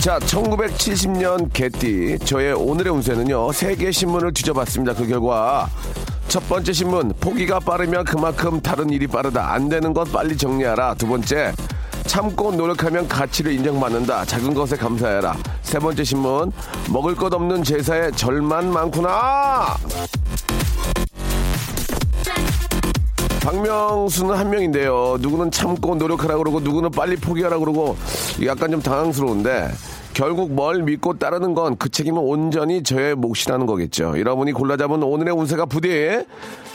자, 1970년 개띠 저의 오늘의 운세는요. 세계 신문을 뒤져봤습니다. 그 결과 첫 번째 신문 포기가 빠르면 그만큼 다른 일이 빠르다. 안 되는 것 빨리 정리하라. 두 번째 참고 노력하면 가치를 인정받는다. 작은 것에 감사해라. 세 번째 신문 먹을 것 없는 제사에 절만 많구나. 박명수는 한 명인데요. 누구는 참고 노력하라 그러고 누구는 빨리 포기하라 그러고 약간 좀 당황스러운데 결국 뭘 믿고 따르는 건 그 책임은 온전히 저의 몫이라는 거겠죠. 여러분이 골라잡은 오늘의 운세가 부디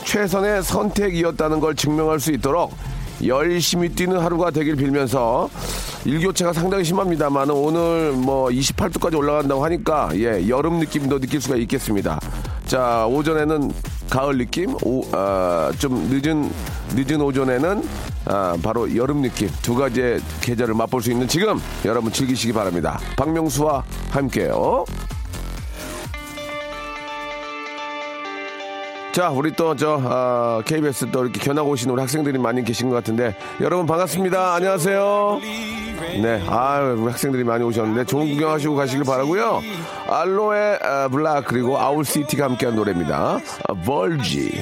최선의 선택이었다는 걸 증명할 수 있도록 열심히 뛰는 하루가 되길 빌면서 일교차가 상당히 심합니다만 오늘 뭐 28도까지 올라간다고 하니까 예 여름 느낌도 느낄 수가 있겠습니다. 자 오전에는 가을 느낌, 오, 아, 좀 늦은 늦은 오전에는 아, 바로 여름 느낌 두 가지의 계절을 맛볼 수 있는 지금 여러분 즐기시기 바랍니다. 박명수와 함께요. 자, 우리 또 저 아, KBS 또 이렇게 견학 오신 우리 학생들이 많이 계신 것 같은데 여러분 반갑습니다. 안녕하세요. 네, 아, 우리 학생들이 많이 오셨는데 좋은 구경하시고 가시길 바라고요. 알로에 아, 블락 그리고 아울시티가 함께한 노래입니다. 아, 벌지.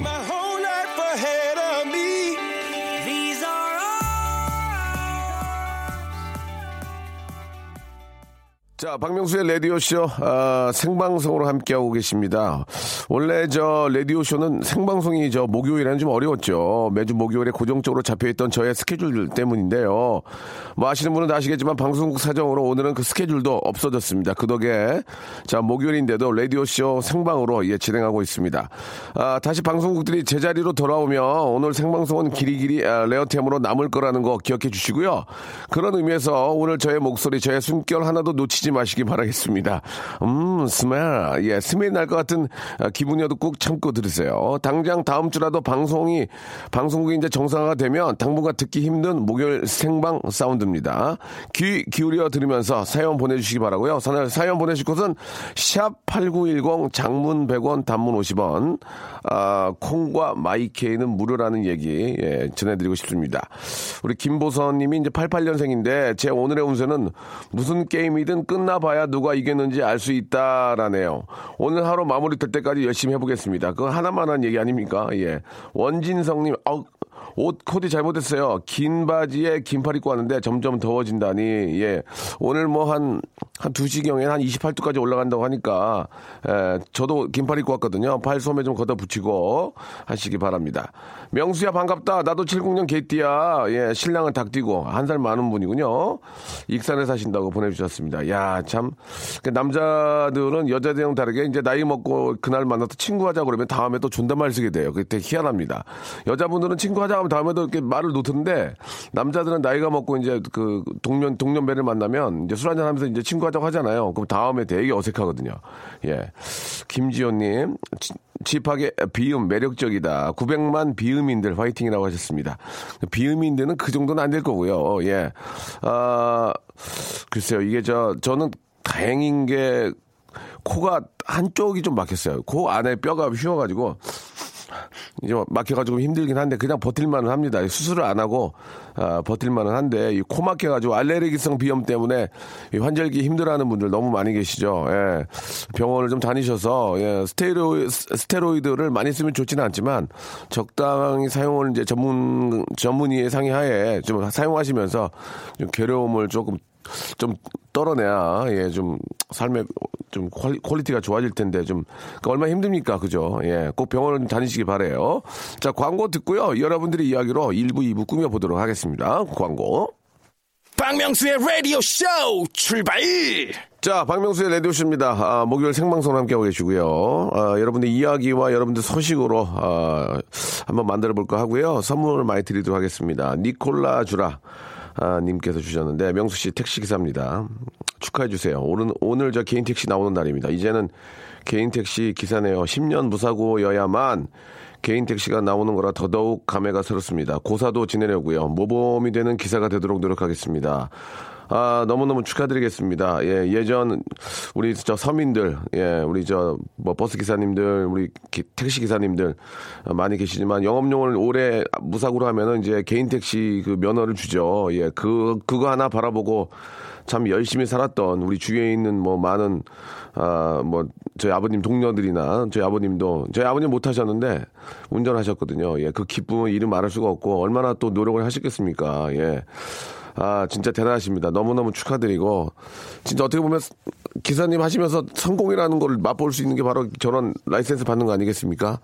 자, 박명수의 라디오쇼, 아, 생방송으로 함께하고 계십니다. 원래 저 라디오쇼는 생방송이 저 목요일에는 좀 어려웠죠. 매주 목요일에 고정적으로 잡혀있던 저의 스케줄 때문인데요. 뭐 아시는 분은 다 아시겠지만 방송국 사정으로 오늘은 그 스케줄도 없어졌습니다. 그 덕에 자, 목요일인데도 라디오쇼 생방으로 예, 진행하고 있습니다. 아, 다시 방송국들이 제자리로 돌아오면 오늘 생방송은 길이 길이 아, 레어템으로 남을 거라는 거 기억해 주시고요. 그런 의미에서 오늘 저의 목소리, 저의 숨결 하나도 놓치지 마시기 바라겠습니다. 음, 스멜. 예, 스멜 날것 같은 아, 기분이어도 꼭 참고 들으세요. 당장 다음 주라도 방송이, 방송국이 이제 정상화가 되면 당분간 듣기 힘든 목요일 생방 사운드입니다. 귀 기울여 들으면서 사연 보내주시기 바라고요 사- 사연 보내실 곳은 샵8910 장문 100원 단문 50원 아, 콩과 마이케이는 무료라는 얘기 예, 전해드리고 싶습니다. 우리 김보선 님이 이제 88년생인데 제 오늘의 운세는 무슨 게임이든 끝 나봐야 누가 이겼는지 알 수 있다라네요. 오늘 하루 마무리 될 때까지 열심히 해보겠습니다. 그거 하나만 한 얘기 아닙니까? 예. 원진성 님, 어, 옷 코디 잘못했어요. 긴 바지에 긴팔 입고 왔는데 점점 더워진다니. 예. 오늘 뭐 한, 한 2시경에 한 28도까지 올라간다고 하니까, 에, 저도 긴팔 입고 왔거든요. 팔 소매 좀 걷어 붙이고 하시기 바랍니다. 명수야 반갑다. 나도 70년 개띠야. 예. 신랑은 닭띠고 한 살 많은 분이군요. 익산에 사신다고 보내주셨습니다. 야, 참. 그 남자들은 여자들이랑 다르게 이제 나이 먹고 그날 만나서 친구하자 그러면 다음에 또 존댓말 쓰게 돼요. 그게 되게 희한합니다. 여자분들은 친구하자 하면 다음에도 이렇게 말을 놓던데 남자들은 나이가 먹고 이제 그 동년 동년배를 만나면 이제 술 한잔 하면서 이제 친구하자 고 하잖아요. 그럼 다음에 되게 어색하거든요. 예. 김지호님 집하게 비음 매력적이다. 900만 비음인들 화이팅이라고 하셨습니다. 비음인들은 그 정도는 안 될 거고요. 예. 아, 글쎄요. 이게 저, 저는 다행인 게 코가 한쪽이 좀 막혔어요. 코 안에 뼈가 휘어가지고 이제 막혀가지고 힘들긴 한데 그냥 버틸만은 합니다. 수술을 안 하고 아, 버틸만은 한데 이코 막혀가지고 알레르기성 비염 때문에 이 환절기 힘들어하는 분들 너무 많이 계시죠. 예. 병원을 좀 다니셔서 예. 스테로이, 스테로이드를 많이 쓰면 좋지는 않지만 적당히 사용을 이제 전문 전문의의 상의하에 좀 사용하시면서 좀 괴로움을 조금 좀 떨어내야 예 좀 삶의 좀 quali, quality가 좋아질 텐데 좀 그러니까 얼마나 힘듭니까 그죠 예꼭 병원을 좀 다니시기 바래요 자 광고 듣고요 여러분들의 이야기로 1부 2부 꾸며보도록 하겠습니다 광고 박명수의 라디오 쇼 출발! 자, 박명수의 라디오 쇼입니다. 아, 목요일 생방송 함께하고 계시고요. 아, 여러분들 이야기와 여러분들 소식으로 아, 한번 만들어 볼까 하고요. 선물을 많이 드리도록 하겠습니다. 니콜라 주라. 아, 님께서 주셨는데 명수 씨 택시 기사입니다. 축하해 주세요. 오늘 오늘 저 개인 택시 나오는 날입니다. 이제는 개인 택시 기사네요. 10년 무사고여야만 개인 택시가 나오는 거라 더더욱 감회가 새롭습니다. 고사도 지내려고요. 모범이 되는 기사가 되도록 노력하겠습니다. 아, 너무너무 축하드리겠습니다. 예, 예전, 우리 저 서민들, 예, 우리 저, 뭐, 버스 기사님들, 우리 기- 택시 기사님들 어, 많이 계시지만 영업용을 오래 무사고로 하면은 이제 개인 택시 그 면허를 주죠. 예, 그, 그거 하나 바라보고 참 열심히 살았던 우리 주위에 있는 뭐 많은 아 뭐 저희 아버님 동료들이나 저희 아버님도 저희 아버님 못 하셨는데 운전하셨거든요. 예, 그 기쁨은 이루 말할 수가 없고 얼마나 또 노력을 하셨겠습니까? 예. 아, 진짜 대단하십니다. 너무너무 축하드리고, 진짜 어떻게 보면 기사님 하시면서 성공이라는 걸 맛볼 수 있는 게 바로 저런 라이센스 받는 거 아니겠습니까?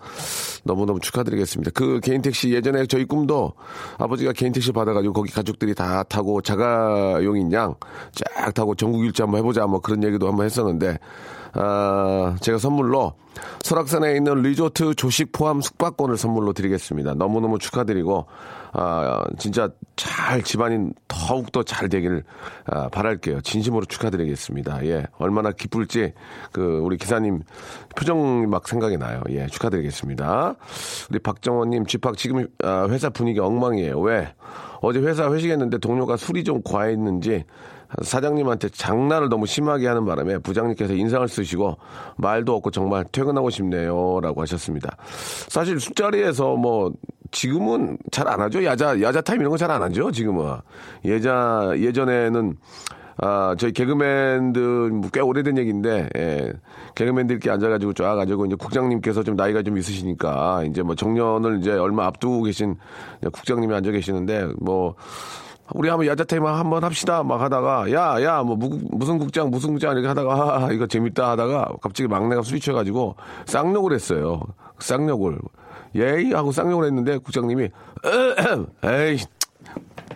너무너무 축하드리겠습니다. 그 개인 택시 예전에 저희 꿈도 아버지가 개인 택시 받아가지고 거기 가족들이 다 타고 자가용인 양 쫙 타고 전국 일주 한번 해보자 뭐 그런 얘기도 한번 했었는데, 아, 제가 선물로 설악산에 있는 리조트 조식 포함 숙박권을 선물로 드리겠습니다. 너무너무 축하드리고, 아, 진짜 잘 집안인 더욱더 잘 되기를 아, 바랄게요. 진심으로 축하드리겠습니다. 예. 얼마나 기쁠지 그 우리 기사님 표정 막 생각이 나요. 예. 축하드리겠습니다. 우리 박정원 님 집합 지금 아, 회사 분위기 엉망이에요. 왜? 어제 회사 회식했는데 동료가 술이 좀 과했는지 사장님한테 장난을 너무 심하게 하는 바람에 부장님께서 인상을 쓰시고 말도 없고 정말 퇴근하고 싶네요. 라고 하셨습니다. 사실 술자리에서 뭐 지금은 잘 안 하죠. 야자, 야자 타임 이런 거 잘 안 하죠. 지금은. 예자, 예전에는 아, 저희 개그맨들 뭐꽤 오래된 얘기인데, 예. 개그맨들끼리 앉아가지고 쫙 가지고 이제 국장님께서 좀 나이가 좀 있으시니까 이제 뭐 정년을 이제 얼마 앞두고 계신 국장님이 앉아 계시는데 뭐 우리 한번 야자타임 한번 합시다. 막 하다가 야 야 뭐 무슨 국장 무슨 국장 이렇게 하다가 아, 이거 재밌다 하다가 갑자기 막내가 술이 취해가지고 쌍욕을 했어요. 쌍욕을. 예이 하고 쌍욕을 했는데 국장님이 에이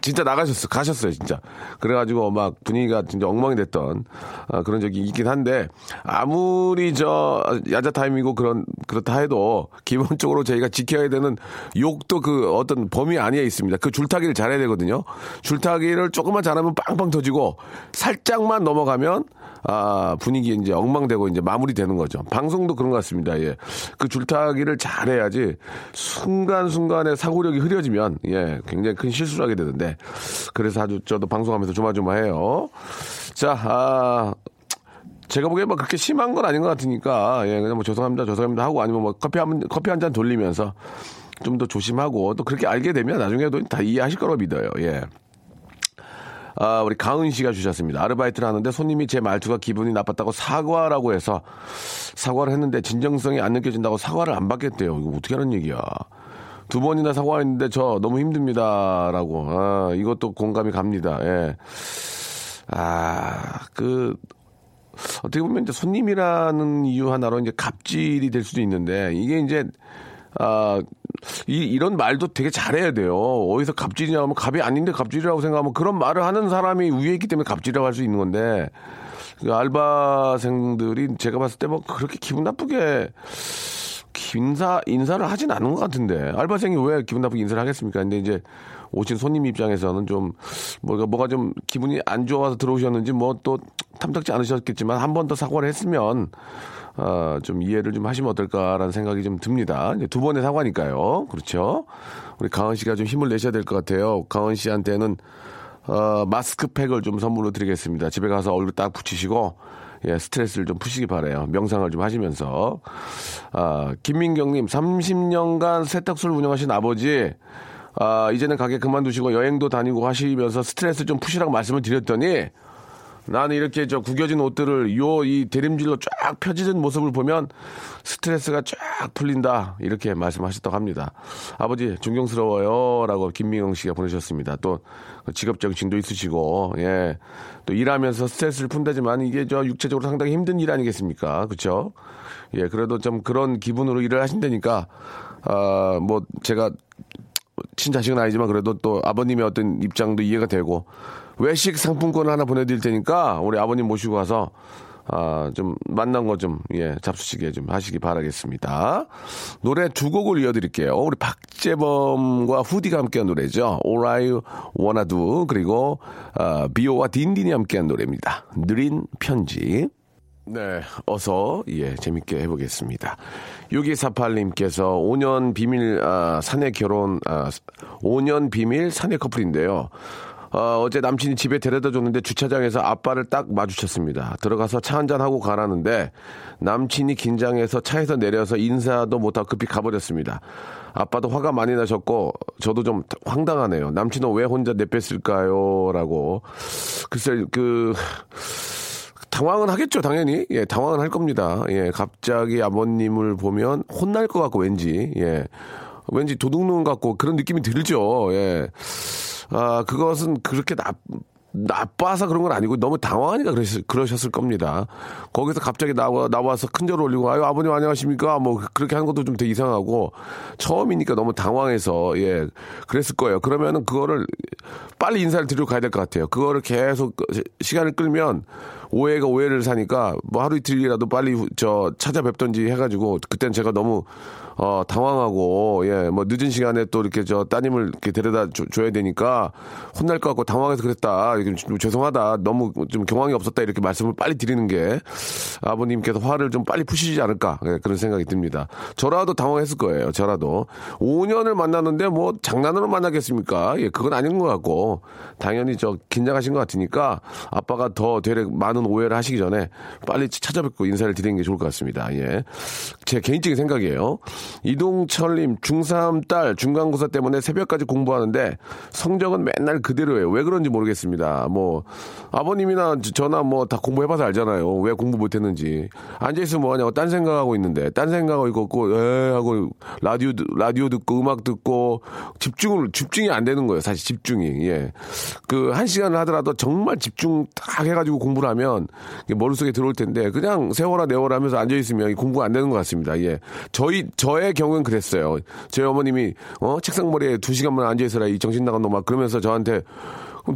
진짜 나가셨어 가셨어요 진짜. 그래가지고 막 분위기가 진짜 엉망이 됐던 아, 그런 적이 있긴 한데 아무리 저 야자 타임이고 그런 그렇다 해도 기본적으로 저희가 지켜야 되는 욕도 그 어떤 범위 안에 있습니다. 그 줄타기를 잘해야 되거든요. 줄타기를 조금만 잘하면 빵빵 터지고 살짝만 넘어가면 아, 분위기 이제 엉망되고 이제 마무리되는 거죠. 방송도 그런 것 같습니다. 예. 그 줄타기를 잘 해야지 순간순간에 사고력이 흐려지면 예, 굉장히 큰 실수를 하게 되는데 그래서 아주 저도 방송하면서 조마조마해요. 자, 아, 제가 보기엔 뭐 그렇게 심한 건 아닌 것 같으니까 예, 그냥 뭐 죄송합니다, 죄송합니다 하고 아니면 뭐 커피 한 커피 한 잔 돌리면서 좀 더 조심하고 또 그렇게 알게 되면 나중에도 다 이해하실 거로 믿어요. 예. 아, 우리 가은 씨가 주셨습니다. 아르바이트를 하는데 손님이 제 말투가 기분이 나빴다고 사과라고 해서 사과를 했는데 진정성이 안 느껴진다고 사과를 안 받겠대요. 이거 어떻게 하는 얘기야. 두 번이나 사과했는데 저 너무 힘듭니다 라고. 아, 이것도 공감이 갑니다. 예. 아, 그 어떻게 보면 이제 손님이라는 이유 하나로 이제 갑질이 될 수도 있는데 이게 이제 아, 이, 이런 말도 되게 잘해야 돼요. 어디서 갑질이냐 하면 갑이 아닌데 갑질이라고 생각하면 그런 말을 하는 사람이 위에 있기 때문에 갑질이라고 할 수 있는 건데 그 알바생들이 제가 봤을 때 뭐 그렇게 기분 나쁘게 인사, 인사를 하진 않은 것 같은데. 알바생이 왜 기분 나쁘게 인사를 하겠습니까? 근데 이제 오신 손님 입장에서는 좀, 뭐가, 뭐가 좀 기분이 안 좋아서 들어오셨는지 뭐 또 탐탁지 않으셨겠지만 한 번 더 사과를 했으면, 아, 좀 이해를 좀 하시면 어떨까라는 생각이 좀 듭니다. 이제 두 번의 사과니까요. 그렇죠. 우리 강은 씨가 좀 힘을 내셔야 될 것 같아요. 강은 씨한테는, 어, 마스크팩을 좀 선물로 드리겠습니다. 집에 가서 얼굴 딱 붙이시고, 예, 스트레스를 좀 푸시기 바래요. 명상을 좀 하시면서. 아, 김민경님, 30년간 세탁소를 운영하신 아버지, 아, 이제는 가게 그만두시고 여행도 다니고 하시면서 스트레스 좀 푸시라고 말씀을 드렸더니, 나는 이렇게 저 구겨진 옷들을 요 이 대림질로 쫙 펴지는 모습을 보면 스트레스가 쫙 풀린다 이렇게 말씀하셨다고 합니다. 아버지 존경스러워요라고 김민경 씨가 보내셨습니다. 또 직업적 진도 있으시고 예. 또 일하면서 스트레스를 푼다지만 이게 저 육체적으로 상당히 힘든 일 아니겠습니까? 그렇죠? 예, 그래도 좀 그런 기분으로 일을 하신다니까 아, 뭐 제가 친자식은 아니지만 그래도 또 아버님의 어떤 입장도 이해가 되고 외식 상품권을 하나 보내드릴 테니까 우리 아버님 모시고 가서 아, 좀 만난 거 좀, 예, 잡수시게 좀 하시기 바라겠습니다. 노래 두 곡을 이어드릴게요. 우리 박재범과 후디가 함께한 노래죠. All I Wanna Do. 그리고, 아, 비오와 딘딘이 함께한 노래입니다. 느린 편지. 네, 어서, 예, 재밌게 해보겠습니다. 6248님께서 5년 비밀, 아, 사내 결혼, 아, 5년 비밀 사내 커플인데요. 어, 어제 남친이 집에 데려다 줬는데 주차장에서 아빠를 딱 마주쳤습니다. 들어가서 차 한잔하고 가라는데 남친이 긴장해서 차에서 내려서 인사도 못하고 급히 가버렸습니다. 아빠도 화가 많이 나셨고 저도 좀 황당하네요. 남친은 왜 혼자 내뺐을까요? 라고. 글쎄, 그, 당황은 하겠죠, 당연히. 예, 당황은 할 겁니다. 예, 갑자기 아버님을 보면 혼날 것 같고, 왠지. 예. 왠지 도둑놈 같고 그런 느낌이 들죠. 예. 아, 그것은 그렇게 나, 나빠서 그런 건 아니고 너무 당황하니까 그러셨, 그러셨 을 겁니다. 거기서 갑자기 나와, 나와서 큰절 올리고, 아유, 아버님 안녕하십니까? 뭐, 그렇게 하는 것도 좀 되게 이상하고, 처음이니까 너무 당황해서, 예, 그랬을 거예요. 그러면은 그거를 빨리 인사를 드리고 가야 될 것 같아요. 그거를 계속 시간을 끌면 오해가 오해를 사니까 뭐 하루 이틀이라도 빨리 저 찾아뵙던지 해가지고, 그땐 제가 너무 어, 당황하고, 예, 뭐 늦은 시간에 또 이렇게 저 따님을 이렇게 데려다 줘, 줘야 되니까 혼날 것 같고 당황해서 그랬다. 이게 좀 죄송하다. 너무 좀 경황이 없었다. 이렇게 말씀을 빨리 드리는 게 아버님께서 화를 좀 빨리 푸시지 않을까. 예, 그런 생각이 듭니다. 저라도 당황했을 거예요. 저라도. 5년을 만났는데 뭐 장난으로 만나겠습니까? 예, 그건 아닌 것 같고 당연히 저 긴장하신 것 같으니까 아빠가 더 되레 많은 오해를 하시기 전에 빨리 찾아뵙고 인사를 드리는 게 좋을 것 같습니다. 예. 제 개인적인 생각이에요. 이동철님, 중3 딸 중간고사 때문에 새벽까지 공부하는데 성적은 맨날 그대로예요. 왜 그런지 모르겠습니다. 뭐, 아버님이나 저나 뭐 다 공부해봐서 알잖아요. 왜 공부 못했는지. 앉아있으면 뭐하냐고 딴 생각하고 있는데, 딴 생각하고 있고, 에 하고 라디오, 라디오 듣고 음악 듣고 집중을, 집중이 안 되는 거예요. 사실 집중이. 예. 그 한 시간을 하더라도 정말 집중 딱 해가지고 공부를 하면 머릿속에 들어올 텐데 그냥 세워라 내워라 하면서 앉아있으면 공부가 안 되는 것 같습니다. 예. 저희, 저의 경우는 그랬어요. 저희 어머님이 어 책상머리에 두 시간만 앉아 있어라 이 정신 나간 놈아 그러면서 저한테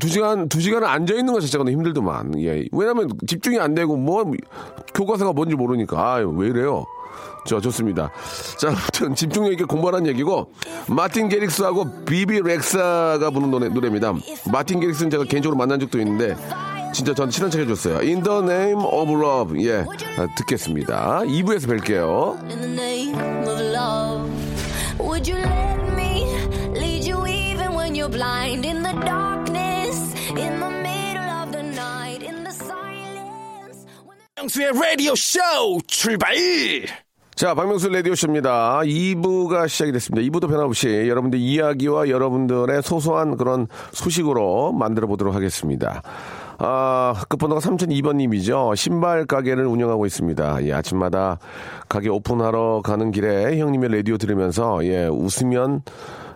두 시간 두 시간을 앉아 있는 것 자체가 너무 힘들더만. 예. 왜냐면 집중이 안 되고 뭐 교과서가 뭔지 모르니까 아유 왜 이래요. 저 좋습니다. 자, 아무튼 집중력 있게 공부하라는 얘기고 마틴 게릭스하고 비비 렉사가 부른 노래, 노래입니다. 마틴 게릭스는 제가 개인적으로 만난 적도 있는데 진짜 전 친한 척 해줬어요. In the name of love. 예, 아, 듣겠습니다. 2부에서 뵐게요. in the name of love. Would you let me lead you even when you're blind in the darkness, in the middle of the night, in the silence? 박명수의 라디오 쇼 출발! 자, 박명수 라디오쇼입니다. 2부가 시작이 됐습니다. 2부도 변함없이 여러분들 이야기와 여러분들의 소소한 그런 소식으로 만들어 보도록 하겠습니다. 아, 끝번호가 3002번님이죠. 신발 가게를 운영하고 있습니다. 예, 아침마다 가게 오픈하러 가는 길에 형님의 라디오 들으면서, 예, 웃으면,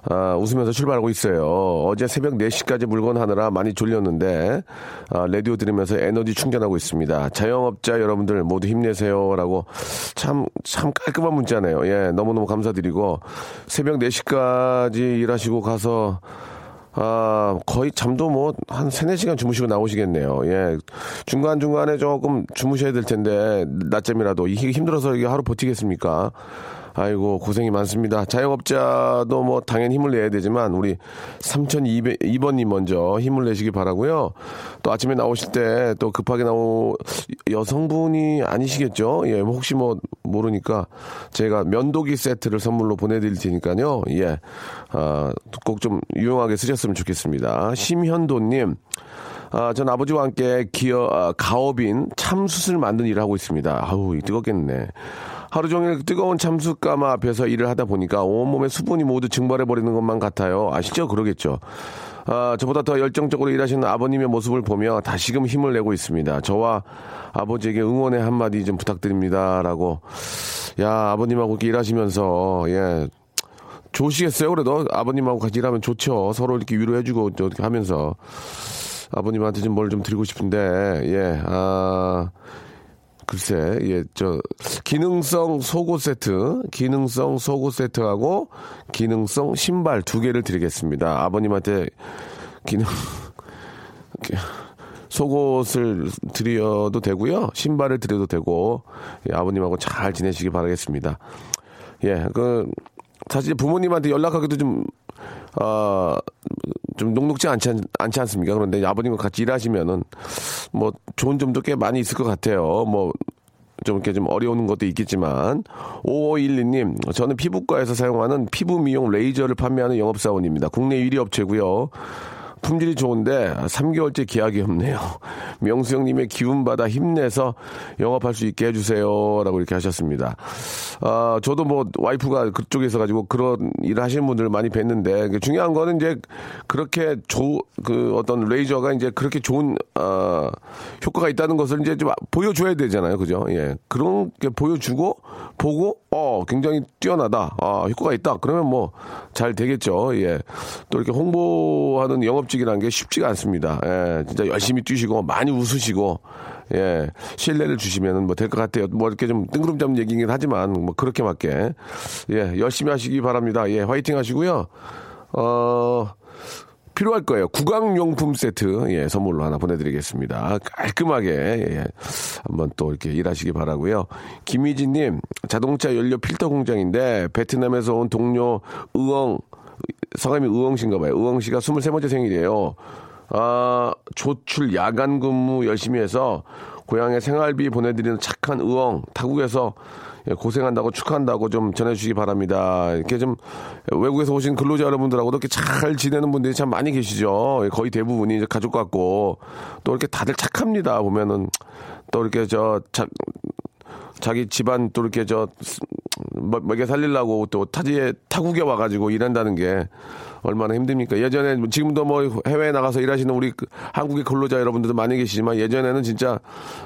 아, 웃으면서 출발하고 있어요. 어제 새벽 4시까지 물건 하느라 많이 졸렸는데, 아, 라디오 들으면서 에너지 충전하고 있습니다. 자영업자 여러분들 모두 힘내세요. 라고 참, 참 깔끔한 문자네요. 예, 너무너무 감사드리고, 새벽 4시까지 일하시고 가서, 아, 거의 잠도 뭐, 한 3, 4시간 주무시고 나오시겠네요. 예. 중간중간에 조금 주무셔야 될 텐데, 낮잠이라도. 이게 힘들어서 이게 하루 버티겠습니까? 아이고, 고생이 많습니다. 자영업자도 뭐, 당연히 힘을 내야 되지만, 우리 3002번님 먼저 힘을 내시기 바라고요 또 아침에 나오실 때 또 급하게 나오, 여성분이 아니시겠죠? 예, 뭐 혹시 뭐, 모르니까, 제가 면도기 세트를 선물로 보내드릴 테니까요. 예. 아, 꼭 좀 유용하게 쓰셨으면 좋겠습니다. 심현도님, 아, 전 아버지와 함께 기어, 아, 가업인 참숯을 만든 일을 하고 있습니다. 아우, 뜨겁겠네. 하루 종일 뜨거운 참숯가마 앞에서 일을 하다 보니까 온몸에 수분이 모두 증발해버리는 것만 같아요. 아시죠? 그러겠죠. 아, 저보다 더 열정적으로 일하시는 아버님의 모습을 보며 다시금 힘을 내고 있습니다. 저와 아버지에게 응원의 한마디 좀 부탁드립니다. 라고. 야, 아버님하고 이렇게 일하시면서, 예, 좋으시겠어요? 그래도 아버님하고 같이 일하면 좋죠. 서로 이렇게 위로해주고 이렇게 하면서 아버님한테 좀 뭘좀 드리고 싶은데 예, 아 글쎄, 예, 저 기능성 속옷 세트, 기능성 속옷 세트하고 기능성 신발 두 개를 드리겠습니다. 아버님한테 기능 속옷을 드려도 되고요. 신발을 드려도 되고, 예, 아버님하고 잘 지내시기 바라겠습니다. 예, 그, 사실 부모님한테 연락하기도 좀, 어, 좀 녹록지 않지, 않, 않지 않습니까? 그런데 아버님과 같이 일하시면은, 뭐, 좋은 점도 꽤 많이 있을 것 같아요. 뭐, 좀 이렇게 좀 어려운 것도 있겠지만 5512님 저는 피부과에서 사용하는 피부 미용 레이저를 판매하는 영업사원입니다. 국내 1위 업체고요. 품질이 좋은데 3개월째 계약이 없네요. 명수 형님의 기운 받아 힘내서 영업할 수 있게 해주세요라고 이렇게 하셨습니다. 아 저도 뭐 와이프가 그쪽에서 가지고 그런 일을 하시는 분들 많이 뵀는데 중요한 거는 이제 그렇게 조그 어떤 레이저가 이제 그렇게 좋은 어, 효과가 있다는 것을 이제 좀 보여줘야 되잖아요, 그죠? 예 그런 게 보여주고 보고 어 굉장히 뛰어나다, 아 효과가 있다. 그러면 뭐 잘 되겠죠. 예또 이렇게 홍보하는 영업 직이라는 게 쉽지가 않습니다. 예, 진짜 열심히 뛰시고 많이 웃으시고 예, 신뢰를 주시면 뭐 될 것 같아요. 뭐 이렇게 좀 뜬구름 잡는 얘기긴 하지만 뭐 그렇게 맞게 예, 열심히 하시기 바랍니다. 예, 화이팅 하시고요. 어, 필요할 거예요. 구강용품 세트, 예, 선물로 하나 보내드리겠습니다. 깔끔하게, 예, 한번 또 이렇게 일하시기 바라고요 김희진님, 자동차 연료 필터 공장인데, 베트남에서 온 동료 의엉, 성함이 의엉 씨인가 봐요. 의엉 씨가 23번째 생일이에요. 아, 조출 야간 근무 열심히 해서 고향에 생활비 보내드리는 착한 의엉 타국에서 예, 고생한다고 축하한다고 좀 전해주시기 바랍니다. 이렇게 좀 외국에서 오신 근로자 여러분들하고도 이렇게 잘 지내는 분들이 참 많이 계시죠. 거의 대부분이 이제 가족 같고 또 이렇게 다들 착합니다. 보면은 또 이렇게 저 자, 자기 집안 또 이렇게 저 먹여 살리려고 또 타지에 타국에 와가지고 일한다는 게 얼마나 힘듭니까? 예전에 지금도 뭐 해외에 나가서 일하시는 우리 그 한국의 근로자 여러분들도 많이 계시지만 예전에는 진짜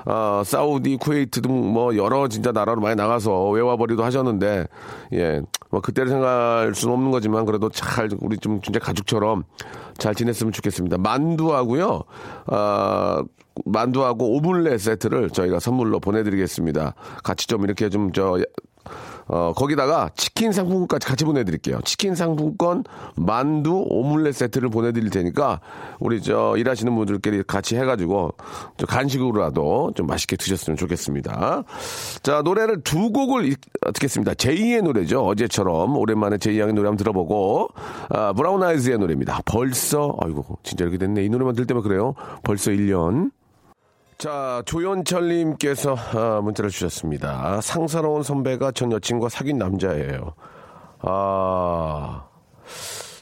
어, 사우디, 쿠웨이트 등 뭐 여러 진짜 나라로 많이 나가서 외화벌이도 하셨는데 예, 뭐 그때를 생각할 수는 없는 거지만 그래도 잘 우리 좀 진짜 가족처럼 잘 지냈으면 좋겠습니다. 만두하고요, 아 만두하고 오믈렛 세트를 저희가 선물로 보내드리겠습니다. 같이 좀 이렇게 좀저 어, 거기다가 치킨 상품권까지 같이 보내드릴게요. 치킨 상품권, 만두, 오믈렛 세트를 보내드릴 테니까, 우리 저 일하시는 분들끼리 같이 해가지고, 저 간식으로라도 좀 맛있게 드셨으면 좋겠습니다. 자, 노래를 두 곡을 듣겠습니다. 제이의 노래죠. 어제처럼. 오랜만에 제이 양의 노래 한번 들어보고, 아, 브라운 아이즈의 노래입니다. 벌써, 아이고, 진짜 이렇게 됐네. 이 노래만 들 때만 그래요. 벌써 1년. 자, 조현철님께서 아, 문자를 주셨습니다. 상사로운 선배가 전 여친과 사귄 남자예요. 아,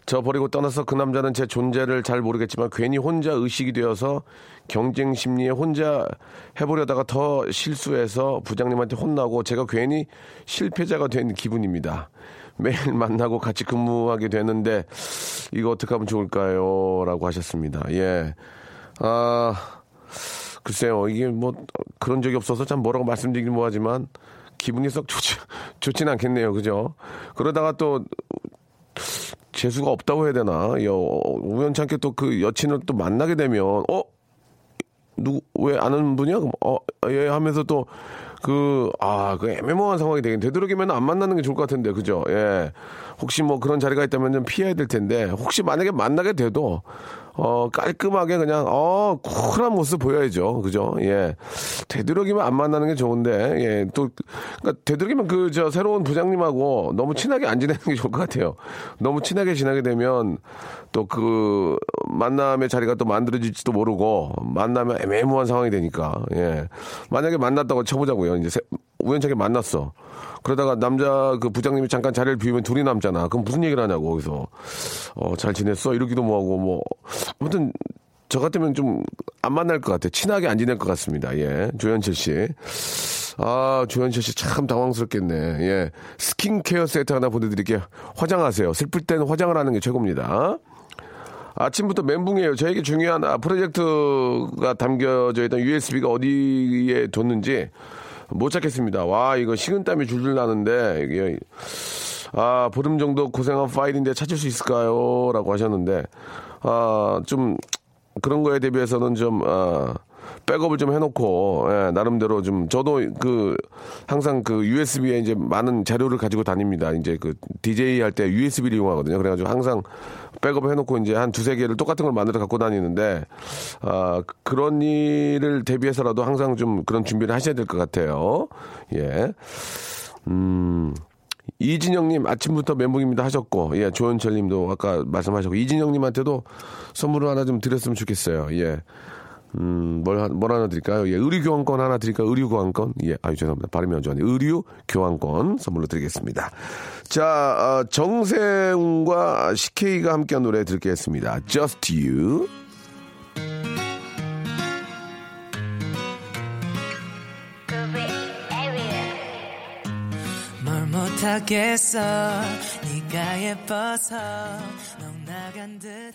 저 버리고 떠나서 그 남자는 제 존재를 잘 모르겠지만 괜히 혼자 의식이 되어서 경쟁 심리에 혼자 해보려다가 더 실수해서 부장님한테 혼나고 제가 괜히 실패자가 된 기분입니다. 매일 만나고 같이 근무하게 되는데 이거 어떻게 하면 좋을까요? 라고 하셨습니다. 예. 아, 글쎄요, 이게 뭐 그런 적이 없어서 참 뭐라고 말씀드리긴 뭐하지만 기분이 썩 좋지, 좋진 않겠네요. 그죠? 그러다가 또 재수가 없다고 해야 되나? 여, 우연찮게 또 그 여친을 또 만나게 되면, 어? 누구, 왜 아는 분이야? 그럼, 어, 예, 하면서 또, 그, 아, 그 애매모호한 상황이 되긴 되도록이면 안 만나는 게 좋을 것 같은데, 그죠? 예. 혹시 뭐 그런 자리가 있다면 좀 피해야 될 텐데, 혹시 만약에 만나게 돼도, 어, 깔끔하게 그냥, 어, 쿨한 모습 보여야죠. 그죠? 예. 되도록이면 안 만나는 게 좋은데, 예. 또, 그니까 되도록이면 그, 저, 새로운 부장님하고 너무 친하게 안 지내는 게 좋을 것 같아요. 너무 친하게 지나게 되면 또 그, 만남의 자리가 또 만들어질지도 모르고, 만나면 애매모호한 상황이 되니까, 예. 만약에 만났다고 쳐보자고요. 이제 세, 우연찮게 만났어. 그러다가 남자 그 부장님이 잠깐 자리를 비우면 둘이 남잖아. 그럼 무슨 얘기를 하냐고 거기서 어 잘 지냈어 이러기도 뭐하고 뭐 아무튼 저 같으면 좀 안 만날 것 같아. 친하게 안 지낼 것 같습니다. 예, 조현철 씨. 아, 조현철 씨 참 당황스럽겠네. 예. 스킨케어 세트 하나 보내드릴게요. 화장하세요. 슬플 때는 화장을 하는 게 최고입니다. 아침부터 멘붕이에요. 저에게 중요한 아, 프로젝트가 담겨져 있던 USB가 어디에 뒀는지 못 찾겠습니다. 와, 이거 식은땀이 줄줄 나는데, 이게, 아, 보름 정도 고생한 파일인데 찾을 수 있을까요? 라고 하셨는데, 아, 좀, 그런 거에 대비해서는 좀, 아, 백업을 좀 해놓고 예, 나름대로 좀 저도 그 항상 그 USB에 이제 많은 자료를 가지고 다닙니다. 이제 그 DJ 할 때 USB를 이용하거든요. 그래가지고 항상 백업 해놓고 이제 한 두세 개를 똑같은 걸 만들어 갖고 다니는데 아 그런 일을 대비해서라도 항상 좀 그런 준비를 하셔야 될 것 같아요. 예. 음. 이진영님 아침부터 멘붕입니다 하셨고 예 조현철님도 아까 말씀하셨고 이진영님한테도 선물을 하나 좀 드렸으면 좋겠어요 예 음, 뭘, 하- 뭘 하나 드릴까요? 예, 의류 교환권 하나 드릴까요? 의류 교환권? 예, 아유, 죄송합니다. 발음이 안 좋아요. 의류 교환권 선물로 드리겠습니다. 자, 어, 정세웅과 CK가 함께한 노래 듣겠습니다. Just You. 뭘 못하겠어 네가 예뻐서 넌 나간 듯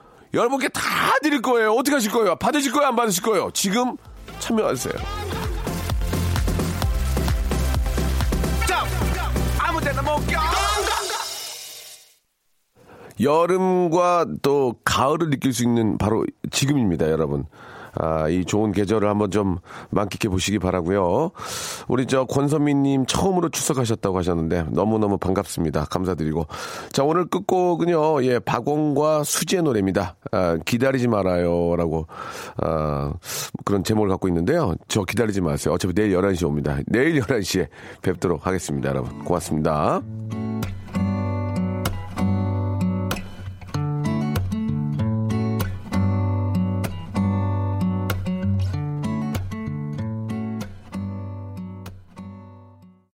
여러분께 다 드릴 거예요. 어떻게 하실 거예요? 받으실 거예요? 안 받으실 거예요? 지금 참여하세요. 여름과 또 가을을 느낄 수 있는 바로 지금입니다, 여러분. 아, 이 좋은 계절을 한번 좀 만끽해 보시기 바라고요. 우리 저 권선미님 처음으로 출석하셨다고 하셨는데 너무너무 반갑습니다. 감사드리고. 자, 오늘 끝곡은요, 예, 박원과 수지의 노래입니다. 아, 기다리지 말아요라고, 아, 그런 제목을 갖고 있는데요. 저 기다리지 마세요. 어차피 내일 11시에 옵니다. 내일 11시에 뵙도록 하겠습니다, 여러분. 고맙습니다.